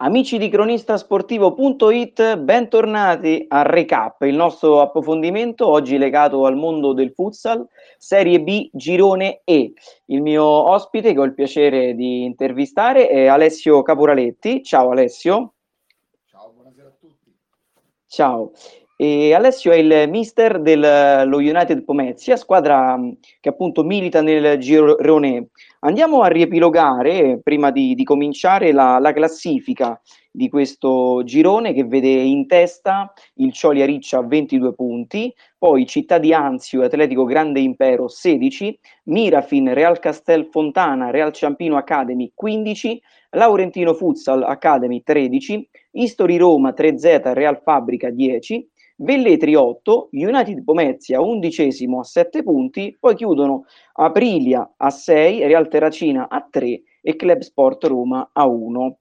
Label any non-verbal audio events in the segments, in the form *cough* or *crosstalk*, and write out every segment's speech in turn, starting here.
Amici di cronistasportivo.it, bentornati a Recap, il nostro approfondimento oggi legato al mondo del futsal, Serie B, Girone E. Il mio ospite che ho il piacere di intervistare è Alessio Caporaletti. Ciao Alessio. Ciao, buonasera a tutti. Ciao. E Alessio è il mister dello United Pomezia, squadra che appunto milita nel girone. Andiamo a riepilogare, prima di, di cominciare, la, la, classifica di questo girone che vede in testa il Cioli Riccia a 22 punti, poi Città di Anzio Atletico Grande Impero 16, Mirafin, Real Castel Fontana, Real Ciampino Academy 15, Laurentino Futsal Academy 13, Istori Roma 3Z Real Fabbrica 10, Velletri 8, United Pomezia undicesimo a 7 punti, poi chiudono Aprilia a 6, Real Terracina a 3 e Club Sport Roma a 1.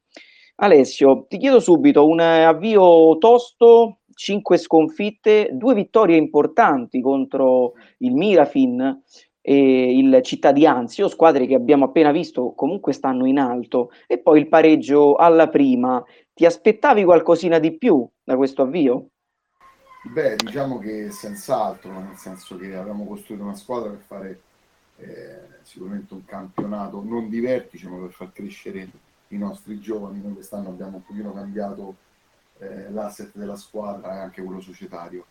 Alessio, ti chiedo subito un avvio tosto, 5 sconfitte, due vittorie importanti contro il Mirafin e il Città di Anzio, squadre che abbiamo appena visto comunque stanno in alto, e poi il pareggio alla prima. Ti aspettavi qualcosina di più da questo avvio? Beh, diciamo che senz'altro, nel senso che abbiamo costruito una squadra per fare eh, sicuramente un campionato non di vertice, ma per far crescere i nostri giovani. Noi quest'anno abbiamo un pochino cambiato eh, l'asset della squadra e anche quello societario.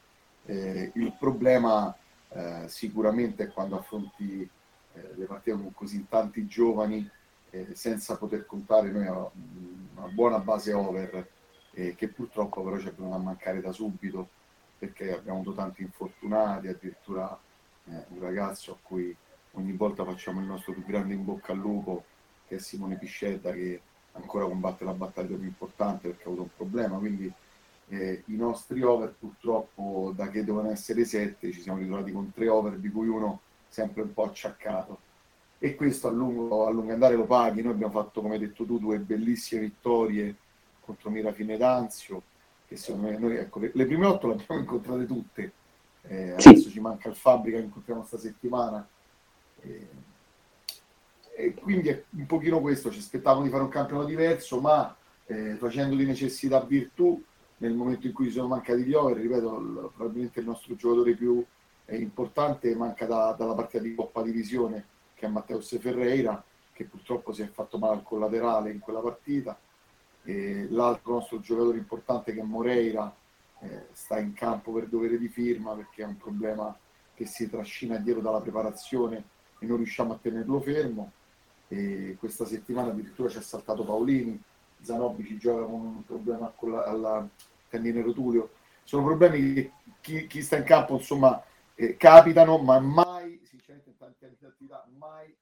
Eh, il problema eh, sicuramente è quando affronti eh, le partite con così tanti giovani eh, senza poter contare noi una buona base over che purtroppo però ci è venuta a mancare da subito perché abbiamo avuto tanti infortunati, addirittura eh, un ragazzo a cui ogni volta facciamo il nostro più grande in bocca al lupo, che è Simone Piscetta, che ancora combatte la battaglia più importante perché ha avuto un problema, quindi eh, i nostri over purtroppo da che dovevano essere sette ci siamo ritrovati con tre over di cui uno sempre un po' acciaccato. E questo a lungo, a lungo andare lo paghi. Noi abbiamo fatto come hai detto tu due bellissime vittorie contro Mirafine d'Anzio che secondo me noi, ecco, le, le prime otto le abbiamo incontrate tutte, eh, sì. adesso ci manca il Fabbrica che incontriamo sta settimana. Eh, e quindi è un pochino questo, ci aspettavamo di fare un campionato diverso, ma eh, facendo di necessità virtù, nel momento in cui ci sono mancati gli over, ripeto, l- probabilmente il nostro giocatore più eh, importante manca da, dalla partita di Coppa Divisione, che è Matteo Ferreira, che purtroppo si è fatto male al collaterale in quella partita l'altro nostro giocatore importante che è Moreira eh, sta in campo per dovere di firma perché è un problema che si trascina dietro dalla preparazione e non riusciamo a tenerlo fermo. E questa settimana addirittura ci è saltato Paolini, Zanobbi ci gioca con un problema con la, alla tendine rotulio. Sono problemi che chi, chi sta in campo insomma eh, capitano, ma mai, sinceramente in tante attività, mai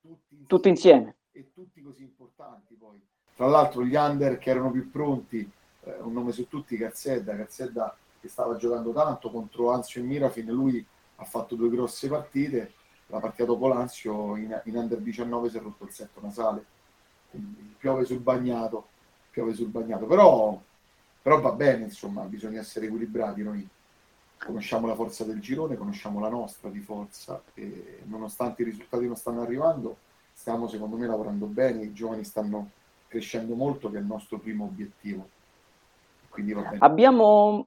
tutti insieme. tutti insieme. E tutti così importanti tra l'altro gli under che erano più pronti, eh, un nome su tutti, Cazzedda, Cazzedda che stava giocando tanto contro Anzio e Mirafin, lui ha fatto due grosse partite, la partita dopo l'Anzio in, in under 19 si è rotto il setto nasale, quindi piove sul bagnato, piove sul bagnato, però, però va bene, insomma, bisogna essere equilibrati, noi. Conosciamo la forza del girone, conosciamo la nostra di forza e nonostante i risultati non stanno arrivando, stiamo secondo me lavorando bene, i giovani stanno crescendo molto, che è il nostro primo obiettivo. Abbiamo,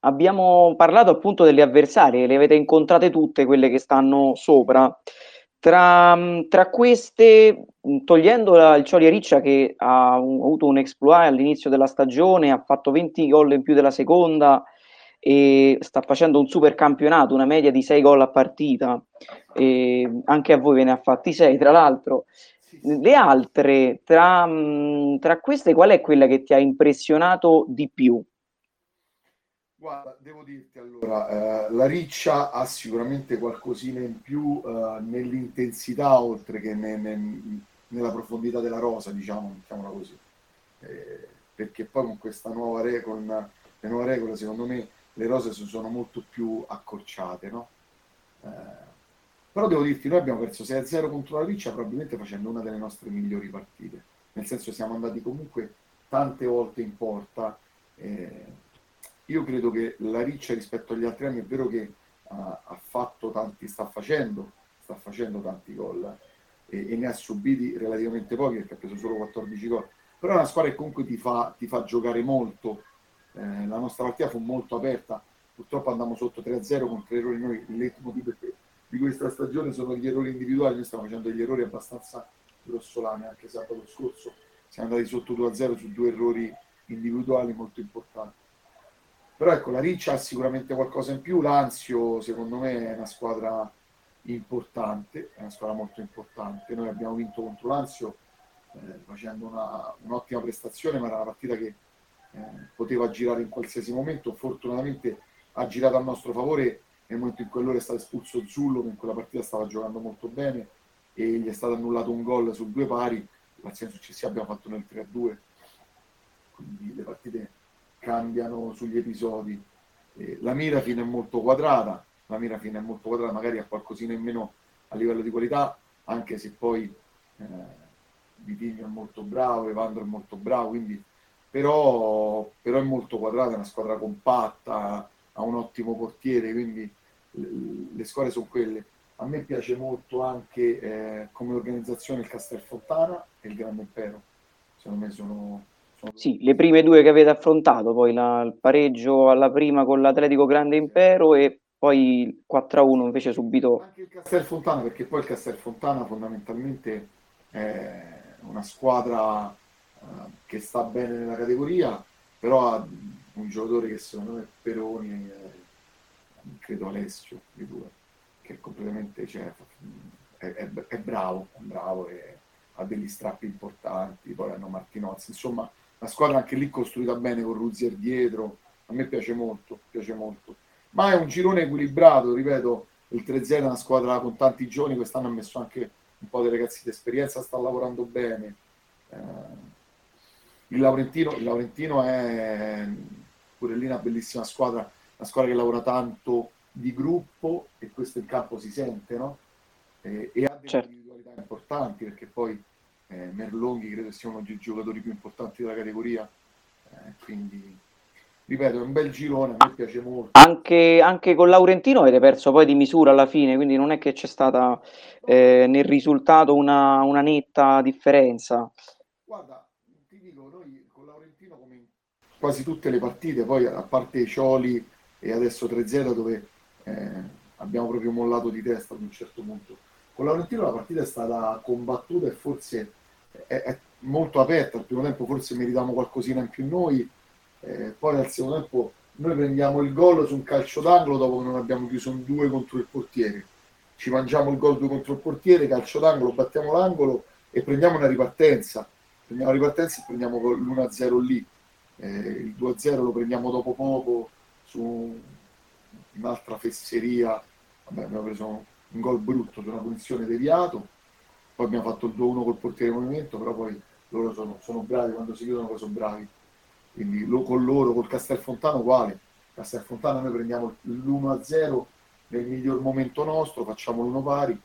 abbiamo parlato appunto delle avversarie, le avete incontrate tutte quelle che stanno sopra. Tra, tra queste, togliendo il Cioli Riccia che ha un, avuto un exploit all'inizio della stagione, ha fatto 20 gol in più della seconda e sta facendo un super campionato, una media di 6 gol a partita, e anche a voi ve ne ha fatti 6 tra l'altro. Le altre, tra, mm, tra queste, qual è quella che ti ha impressionato di più? Guarda, devo dirti allora, eh, la riccia ha sicuramente qualcosina in più eh, nell'intensità oltre che ne, ne, nella profondità della rosa, diciamo, mettiamola così. Eh, perché poi con questa nuova regola, le nuove regole, secondo me, le rose sono molto più accorciate, no? Eh, però devo dirti, noi abbiamo perso 6-0 contro la Riccia probabilmente facendo una delle nostre migliori partite. Nel senso siamo andati comunque tante volte in porta. Eh, io credo che la Riccia rispetto agli altri anni è vero che ha, ha fatto tanti, sta facendo, sta facendo tanti gol e, e, ne ha subiti relativamente pochi perché ha preso solo 14 gol. Però è una squadra che comunque ti fa, ti fa giocare molto. Eh, la nostra partita fu molto aperta, purtroppo andiamo sotto 3-0 con tre errori noi, il leitmotiv di questa stagione sono gli errori individuali, noi stiamo facendo degli errori abbastanza grossolani, anche sabato scorso siamo andati sotto 2-0 su due errori individuali molto importanti. Però ecco, la Riccia ha sicuramente qualcosa in più, l'Anzio secondo me è una squadra importante, è una squadra molto importante. Noi abbiamo vinto contro l'Anzio eh, facendo una, un'ottima prestazione, ma era una partita che eh, poteva girare in qualsiasi momento. Fortunatamente ha girato a nostro favore nel momento in cui allora è stato espulso Zullo, che in quella partita stava giocando molto bene e gli è stato annullato un gol su due pari. L'azione successiva abbiamo fatto nel 3-2. Quindi le partite cambiano sugli episodi. Eh, la mira fine è molto quadrata, la mira fine è molto quadrata, magari ha qualcosina in meno a livello di qualità, anche se poi eh, Vitigno è molto bravo, Evandro è molto bravo, quindi, però, però è molto quadrata, è una squadra compatta, ha un ottimo portiere, quindi le, le squadre sono quelle. A me piace molto anche eh, come organizzazione il Castelfontana e il Grande Impero, secondo me sono sì, le prime due che avete affrontato, poi la, il pareggio alla prima con l'Atletico Grande Impero e poi il 4-1 invece subito. Anche il Castelfontana, perché poi il Castelfontana fondamentalmente è una squadra uh, che sta bene nella categoria, però ha un giocatore che secondo me è Peroni, eh, credo Alessio, di due, che è completamente, cioè, è, è, è bravo, è bravo e ha degli strappi importanti, poi hanno Martinozzi, insomma la squadra anche lì costruita bene con Ruzier dietro, a me piace molto, piace molto. Ma è un girone equilibrato, ripeto, il 3-0 è una squadra con tanti giovani, quest'anno ha messo anche un po' dei ragazzi di esperienza, sta lavorando bene. Eh, il, Laurentino, il Laurentino è pure lì una bellissima squadra, una squadra che lavora tanto di gruppo e questo in campo si sente, no? E, e ha delle certo. individualità importanti perché poi eh, Merlonghi credo sia uno dei giocatori più importanti della categoria, eh, quindi ripeto è un bel girone, a me piace molto. Anche, anche, con Laurentino avete perso poi di misura alla fine, quindi non è che c'è stata eh, nel risultato una, una, netta differenza. Guarda, noi con Laurentino come in quasi tutte le partite, poi a parte Cioli e adesso 3-0 dove eh, abbiamo proprio mollato di testa ad un certo punto con Laurentino la partita è stata combattuta e forse è, è molto aperta. Al primo tempo forse meritiamo qualcosina in più noi, eh, poi al secondo tempo noi prendiamo il gol su un calcio d'angolo dopo che non abbiamo chiuso un 2 contro il portiere. Ci mangiamo il gol 2 contro il portiere, calcio d'angolo, battiamo l'angolo e prendiamo una ripartenza. Prendiamo la ripartenza e prendiamo l'1-0 lì. Eh, il 2-0 lo prendiamo dopo poco su un'altra fesseria. Vabbè, abbiamo preso un gol brutto su una punizione deviato, poi abbiamo fatto il 2-1 col portiere in movimento, però poi loro sono, sono bravi, quando si chiudono poi sono bravi. Quindi lo, con loro, col Castelfontano uguale. Castelfontano noi prendiamo l'1-0 nel miglior momento nostro, facciamo l'uno pari,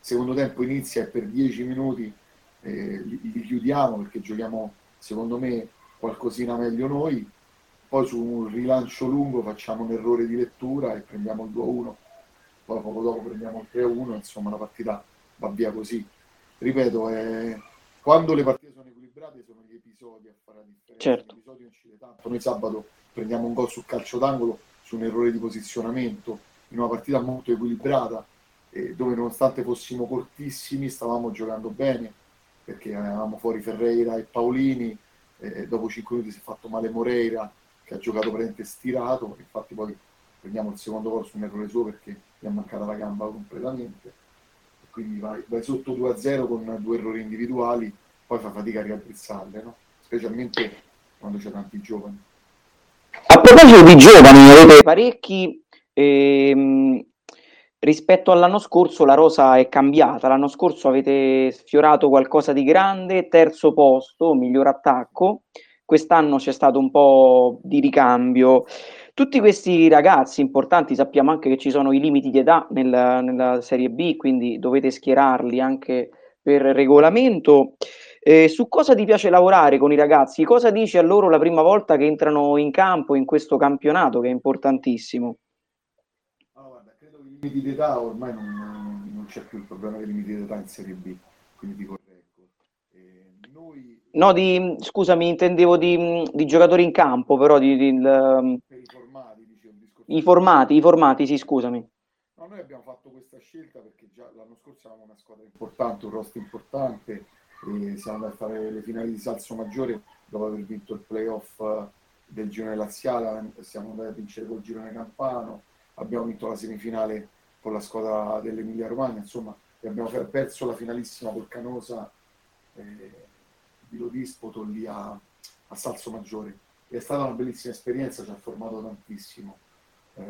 secondo tempo inizia e per 10 minuti eh, li, li, chiudiamo perché giochiamo secondo me qualcosina meglio noi, poi su un rilancio lungo facciamo un errore di lettura e prendiamo il 2-1 poi poco dopo prendiamo il 3-1, insomma la partita va via così. Ripeto, è... quando le partite sono equilibrate sono gli episodi a fare la differenza. Certo. Episodi non ci tanto. Noi sabato prendiamo un gol sul calcio d'angolo su un errore di posizionamento in una partita molto equilibrata eh, dove nonostante fossimo cortissimi stavamo giocando bene perché avevamo fuori Ferreira e Paolini eh, dopo 5 minuti si è fatto male Moreira che ha giocato praticamente stirato infatti poi prendiamo il secondo gol su un errore suo perché gli è mancata la gamba completamente. Quindi vai, vai sotto 2-0 con due errori individuali, poi fa fatica a riaddrizzarle, no? specialmente quando c'è tanti giovani. A proposito di giovani, avete parecchi. Ehm, rispetto all'anno scorso la rosa è cambiata. L'anno scorso avete sfiorato qualcosa di grande, terzo posto, miglior attacco. Quest'anno c'è stato un po' di ricambio. Tutti questi ragazzi importanti sappiamo anche che ci sono i limiti di età nel, nella Serie B, quindi dovete schierarli anche per regolamento. Eh, su cosa ti piace lavorare con i ragazzi? Cosa dici a loro la prima volta che entrano in campo in questo campionato che è importantissimo? Allora, guarda, credo che i limiti di età ormai non, non, c'è più il problema dei limiti di età in Serie B, quindi ti correggo. Eh, noi... No, di, scusami, intendevo di, di, giocatori in campo, però di, di il, per i formati, dicevo, I formati, i formati, sì, scusami. No, noi abbiamo fatto questa scelta perché già l'anno scorso avevamo una squadra importante, un roster importante, e siamo andati a fare le finali di Salso Maggiore dopo aver vinto il playoff eh, del girone laziale, siamo andati a vincere col girone campano, abbiamo vinto la semifinale con la squadra dell'Emilia Romagna, insomma abbiamo perso la finalissima col Canosa eh, di Lodispoto lì a, a Salso Maggiore. È stata una bellissima esperienza, ci ha formato tantissimo. Eh,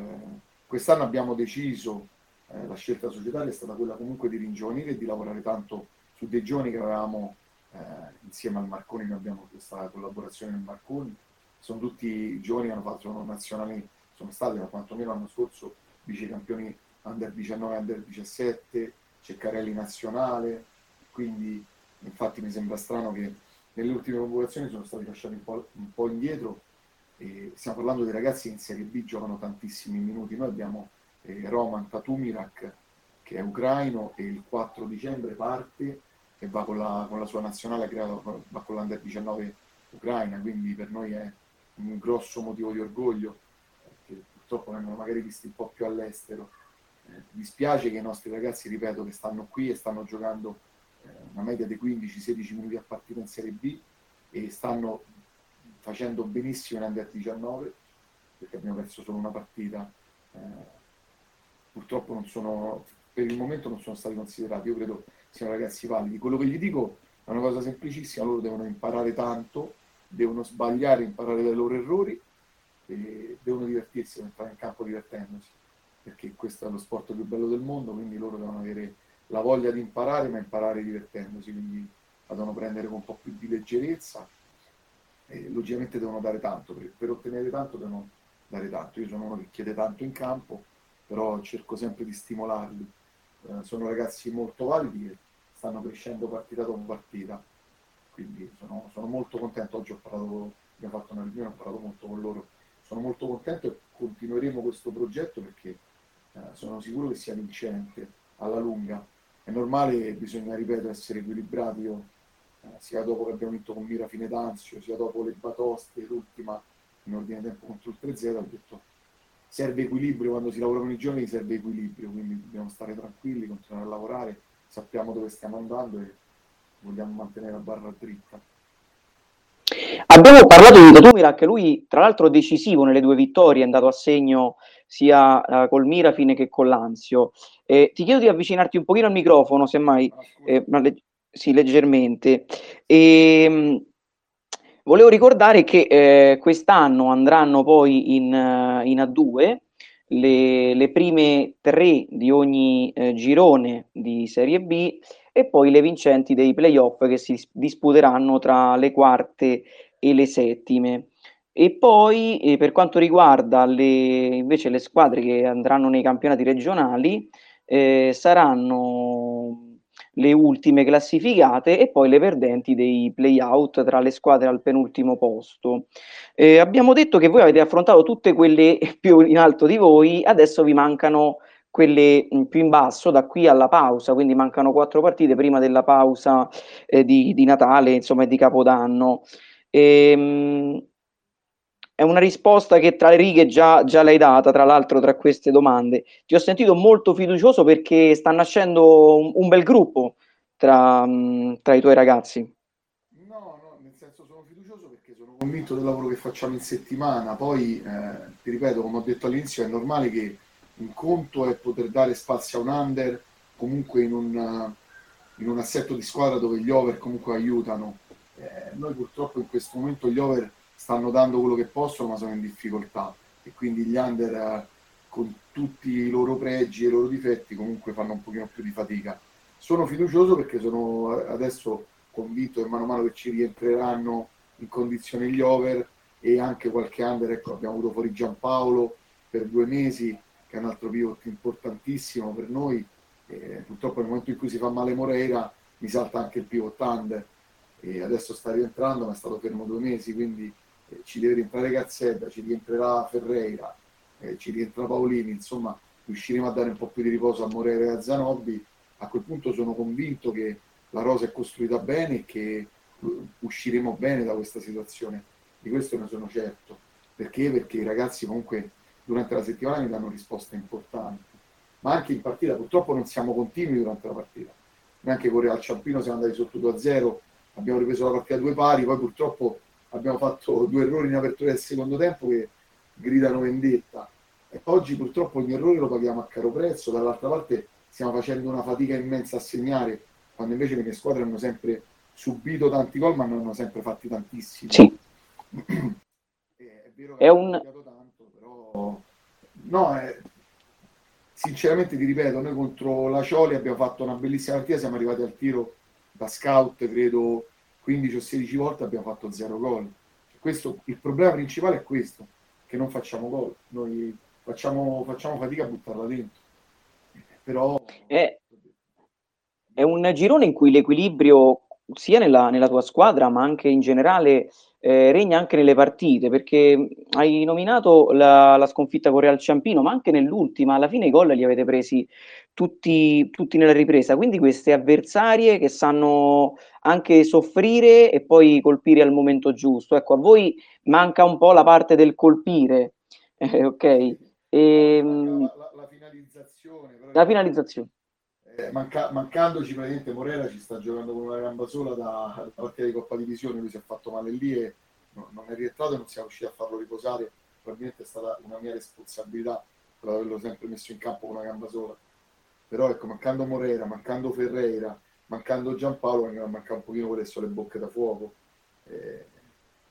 quest'anno abbiamo deciso, eh, la scelta societaria è stata quella comunque di ringiovanire e di lavorare tanto su dei giovani che avevamo eh, insieme al Marconi, noi abbiamo questa collaborazione con Marconi, sono tutti giovani che hanno fatto sono nazionali, sono stati da quantomeno l'anno scorso vice campioni under 19 under 17, Ceccarelli nazionale, quindi infatti mi sembra strano che nelle ultime convocazioni sono stati lasciati un po', un po indietro. E stiamo parlando dei ragazzi che in Serie B giocano tantissimi minuti, noi abbiamo eh, Roman Tatumirak che è ucraino e il 4 dicembre parte e va con la, con la sua nazionale, creato, va con l'Under 19 Ucraina, quindi per noi è un grosso motivo di orgoglio, purtroppo vengono magari visti un po' più all'estero. Eh, dispiace che i nostri ragazzi, ripeto, che stanno qui e stanno giocando eh, una media di 15-16 minuti a partita in Serie B e stanno facendo benissimo in Under 19, perché abbiamo perso solo una partita. Eh, purtroppo non sono, per il momento non sono stati considerati, io credo siano ragazzi validi. Quello che gli dico è una cosa semplicissima, loro devono imparare tanto, devono sbagliare, imparare dai loro errori e devono divertirsi, devono entrare in campo divertendosi, perché questo è lo sport più bello del mondo, quindi loro devono avere la voglia di imparare, ma imparare divertendosi, quindi la devono prendere con un po' più di leggerezza e logicamente devono dare tanto, per, per ottenere tanto devono dare tanto. Io sono uno che chiede tanto in campo, però cerco sempre di stimolarli. Eh, sono ragazzi molto validi che stanno crescendo partita dopo partita quindi sono, sono molto contento, oggi ho parlato, abbiamo fatto una riunione, ho parlato molto con loro, sono molto contento e continueremo questo progetto perché eh, sono sicuro che sia vincente alla lunga. È normale, bisogna, ripeto, essere equilibrati. Io, eh, sia dopo che abbiamo vinto con Mira Fine d'Anzio, sia dopo le batoste, l'ultima in ordine di tempo contro il 3-0, ho detto serve equilibrio, quando si lavora con i giovani serve equilibrio, quindi dobbiamo stare tranquilli, continuare a lavorare, sappiamo dove stiamo andando e vogliamo mantenere la barra dritta. Abbiamo parlato di Tatumira, che lui tra l'altro decisivo nelle due vittorie, è andato a segno sia uh, col Mirafine che con l'Anzio. Eh, ti chiedo di avvicinarti un pochino al microfono, semmai, ah, eh, le- sì, leggermente. E, ehm, volevo ricordare che eh, quest'anno andranno poi in, uh, in A2 le, le, prime tre di ogni eh, girone di Serie B e poi le vincenti dei playoff che si disputeranno tra le quarte e le settime. E poi eh, per quanto riguarda le, invece le squadre che andranno nei campionati regionali, eh, saranno le ultime classificate e poi le perdenti dei playout tra le squadre al penultimo posto. Eh, abbiamo detto che voi avete affrontato tutte quelle *laughs* più in alto di voi, adesso vi mancano quelle mh, più in basso da qui alla pausa, quindi mancano quattro partite prima della pausa eh, di, di, Natale, insomma, di Capodanno. E, ehm, è una risposta che tra le righe già, già l'hai data, tra l'altro, tra queste domande. Ti ho sentito molto fiducioso perché sta nascendo un, un bel gruppo tra, mh, tra i tuoi ragazzi. No, no, nel senso sono fiducioso perché sono convinto del lavoro che facciamo in settimana. Poi, eh, ti ripeto, come ho detto all'inizio, è normale che un conto è poter dare spazio a un under comunque in un, in un assetto di squadra dove gli over comunque aiutano. Eh, noi purtroppo in questo momento gli over stanno dando quello che possono ma sono in difficoltà e quindi gli under eh, con tutti i loro pregi e i loro difetti comunque fanno un pochino più di fatica. Sono fiducioso perché sono adesso convinto che mano a mano che ci rientreranno in condizione gli over e anche qualche under, ecco abbiamo avuto fuori Giampaolo per due mesi, che è un altro pivot importantissimo per noi. Eh, purtroppo nel momento in cui si fa male Moreira mi salta anche il pivot under e adesso sta rientrando ma è stato fermo due mesi quindi eh, ci deve rientrare Gazzetta, ci rientrerà Ferreira, eh, ci rientra Paolini, insomma riusciremo a dare un po' più di riposo a Moreira e a Zanobbi. A quel punto sono convinto che la rosa è costruita bene e che usciremo bene da questa situazione, di questo ne sono certo. Perché? Perché i ragazzi comunque durante la settimana mi danno risposte importanti, ma anche in partita purtroppo non siamo continui durante la partita. Neanche con Real Ciampino siamo andati sotto 2-0, abbiamo ripreso la partita a due pari, poi purtroppo abbiamo fatto due errori in apertura del secondo tempo che gridano vendetta. E oggi purtroppo ogni errore lo paghiamo a caro prezzo, dall'altra parte stiamo facendo una fatica immensa a segnare, quando invece le mie squadre hanno sempre subito tanti gol, ma ne hanno sempre fatti tantissimi. Sì. è vero che è un... tanto, però... No, è... sinceramente ti ripeto, noi contro la Cioli abbiamo fatto una bellissima partita, siamo arrivati al tiro da scout, credo 15 o 16 volte, abbiamo fatto zero gol. Questo, il problema principale è questo, che non facciamo gol. Noi facciamo, facciamo fatica a buttarla dentro. Però... È, è un girone in cui l'equilibrio sia nella, nella, tua squadra, ma anche in generale eh, regna anche nelle partite, perché hai nominato la, la, sconfitta con Real Ciampino, ma anche nell'ultima, alla fine i gol li avete presi tutti, tutti nella ripresa, quindi queste avversarie che sanno anche soffrire e poi colpire al momento giusto. Ecco, a voi manca un po' la parte del colpire, eh, *laughs* ok? E, la, la, la, finalizzazione. La finalizzazione. Eh, manca, mancandoci praticamente Morera ci sta giocando con una gamba sola da, da partita di Coppa Divisione, lui si è fatto male lì e no, non è rientrato e non siamo riusciti a farlo riposare, probabilmente è stata una mia responsabilità per averlo sempre messo in campo con una gamba sola. Però ecco, mancando Morera, mancando Ferreira, mancando Giampaolo, vengono a mancare un pochino adesso le bocche da fuoco. Eh,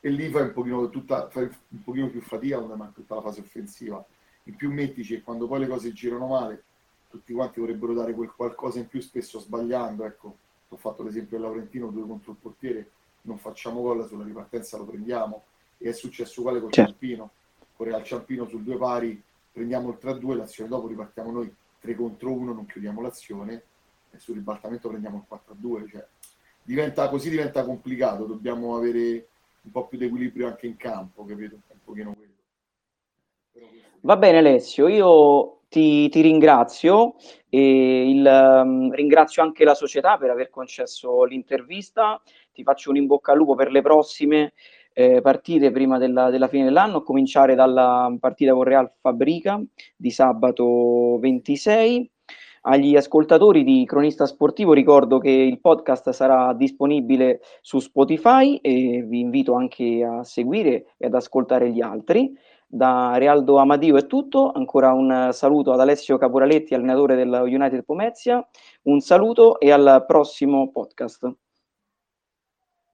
e lì fai un pochino, tutta, fai un pochino più fatica quando manca tutta la fase offensiva. In più mettici e quando poi le cose girano male, tutti quanti vorrebbero dare quel qualcosa in più, spesso sbagliando. Ecco, ho fatto l'esempio del Laurentino, due contro il portiere, non facciamo gol, sulla ripartenza lo prendiamo. E è successo uguale col certo. Ciampino. Con Real Ciampino sul due pari, prendiamo il 3-2, l'azione dopo ripartiamo noi 3 contro 1, non chiudiamo l'azione e sul ribaltamento prendiamo il 4-2. Cioè, diventa, così diventa complicato, dobbiamo avere un po' più di equilibrio anche in campo, capito? Un pochino quello. Va bene Alessio, io ti, ti ringrazio e il, um, ringrazio anche la società per aver concesso l'intervista, ti faccio un in bocca al lupo per le prossime eh, partite prima della, della, fine dell'anno, a cominciare dalla partita con Real Fabrica di sabato 26. Agli ascoltatori di Cronista Sportivo ricordo che il podcast sarà disponibile su Spotify e vi invito anche a seguire e ad ascoltare gli altri. Da Realdo Amadio è tutto, ancora un saluto ad Alessio Caporaletti, allenatore del United Pomezia, un saluto e al prossimo podcast.